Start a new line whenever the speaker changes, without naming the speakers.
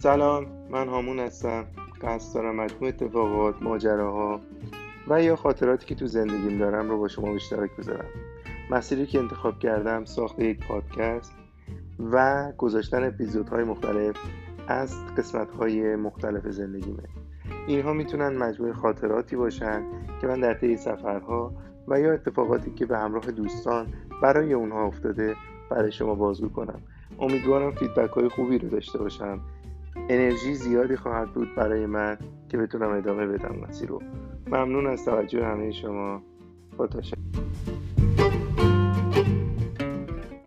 سلام من هامون هستم. قصد دارم مجموع اتفاقات ماجراها و یا خاطراتی که تو زندگیم دارم رو با شما اشتراک بذارم. مسیری که انتخاب کردم ساخت یک پادکست و گذاشتن اپیزودهای مختلف از قسمتهای مختلف زندگیمه. اینها می‌تونن مجموع خاطراتی باشن که من در طی سفرها و یا اتفاقاتی که به همراه دوستان برای اونها افتاده برای شما بازگو کنم. امیدوارم فیدبک های خوبی رو داشته باشم. انرژی زیادی خواهد بود برای من که بتونم ادامه بدم مسیر رو. ممنون از توجه همه شما. با